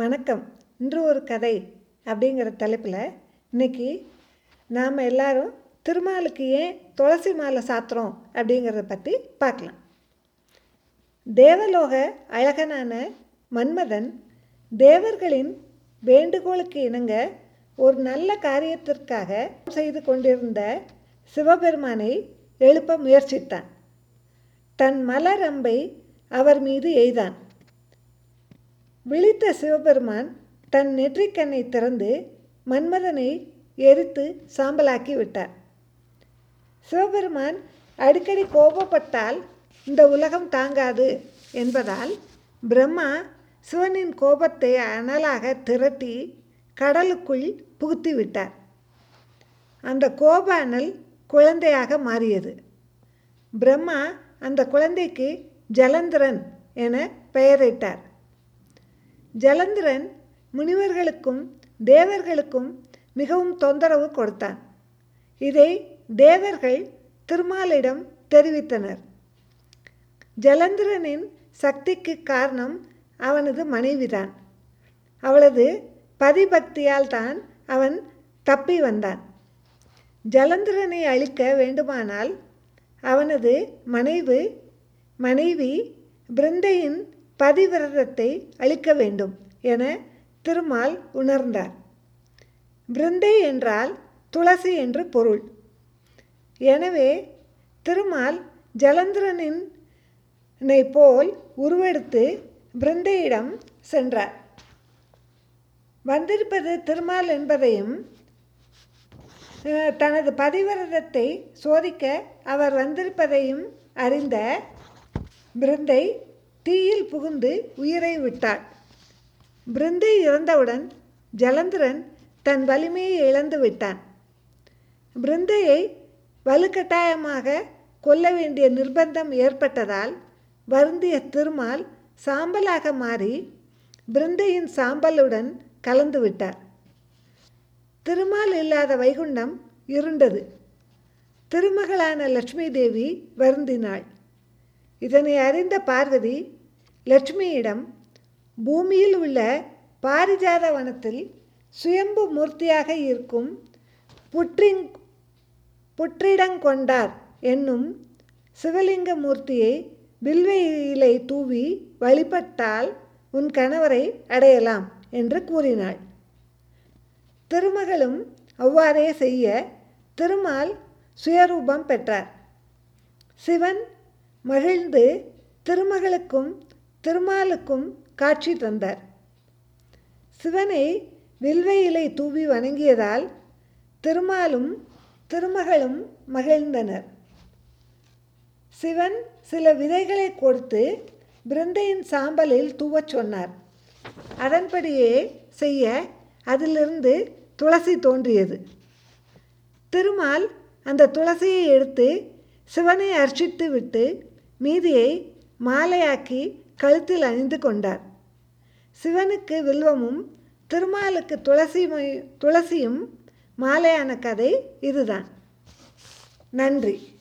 வணக்கம். இன்று ஒரு கதை அப்படிங்கிற தலைப்பில் இன்னைக்கு நாம் எல்லாரும் திருமாலுக்கு ஏன் துளசி மாலை சாத்துறோம் அப்படிங்கிறத பற்றி பார்க்கலாம். தேவலோக அழகனான மன்மதன் தேவர்களின் வேண்டுகோளுக்கு இணங்க ஒரு நல்ல காரியத்திற்காக செய்து கொண்டிருந்த சிவபெருமானை எழுப்ப முயற்சித்தான். தன் மலர் அம்பை அவர் மீது எய்தான். விழித்த சிவபெருமான் தன் நெற்றிக்கண்ணை திறந்து மன்மதனை எரித்து சாம்பலாக்கி விட்டார். சிவபெருமான் அடிக்கடி கோபப்பட்டால் இந்த உலகம் தாங்காது என்பதால் பிரம்மா சிவனின் கோபத்தை அனலாக திரட்டி கடலுக்குள் புகுத்தி விட்டார். அந்த கோப அனல் குழந்தையாக மாறியது. பிரம்மா அந்த குழந்தைக்கு ஜலந்திரன் என பெயரிட்டார். ஜலந்திரன் முனிவர்களுக்கும் தேவர்களுக்கும் மிகவும் தொந்தரவு கொடுத்தான். இதை தேவர்கள் திருமாலிடம் தெரிவித்தனர். ஜலந்திரனின் சக்திக்கு காரணம் அவனது மனைவிதான். அவளது பதிபக்தியால் தான் அவன் தப்பி வந்தான். ஜலந்திரனை அழிக்க வேண்டுமானால் அவனது மனைவி மனைவி பிருந்தையின் பதிவிரதத்தை அளிக்க வேண்டும் என திருமால் உணர்ந்தார். பிருந்தை என்றால் துளசி என்று பொருள். எனவே திருமால் ஜலந்திரனின் போல் உருவெடுத்து பிருந்தையிடம் சென்றார். வந்திருப்பது திருமால் என்பதையும் தனது பதிவிரதத்தை சோதிக்க அவர் வந்திருப்பதையும் அறிந்த பிருந்தை தீயில் புகுந்து உயிரை விட்டாள். பிருந்தை இறந்தவுடன் ஜலந்திரன் தன் வலிமையை இழந்து விட்டான். பிருந்தையை வலுக்கட்டாயமாக கொல்ல வேண்டிய நிர்பந்தம் ஏற்பட்டதால் வருந்திய திருமால் சாம்பலாக மாறி பிருந்தையின் சாம்பலுடன் கலந்து விட்டார். திருமால் இல்லாத வைகுண்டம் இருண்டது. திருமகளான லட்சுமி தேவி வருந்தினாள். இதனை அறிந்த பார்வதி லட்சுமியிடம் பூமியில் உள்ள பாரிஜாத வனத்தில் சுயம்பு மூர்த்தியாக இருக்கும் புற்றிங் புற்றிடங்கொண்டார் என்னும் சிவலிங்க மூர்த்தியை வில்வை இலை தூவி வழிபட்டால் உன் கணவரை அடையலாம் என்று கூறினாள். திருமகளும் அவ்வாறே செய்ய திருமால் சுயரூபம் பெற்றார். சிவன் மகிழ்ந்து திருமகளுக்கும் திருமாலுக்கும் காட்சி தந்தார். சிவனை வில்வை இலை தூவி வணங்கியதால் திருமாலும் திருமகளும் மகிழ்ந்தனர். சிவன் சில விதைகளை கொடுத்து பிருந்தையின் சாம்பலில் தூவச் சொன்னார். அதன்படியே செய்ய அதிலிருந்து துளசி தோன்றியது. திருமால் அந்த துளசியை எடுத்து சிவனை அர்ச்சித்து விட்டு மீதியை மாலையாக்கி கழுத்தில் அணிந்து கொண்டார். சிவனுக்கு வில்வமும் திருமாலுக்கு துளசி துளசியும் மாலையான கதை இதுதான். நன்றி.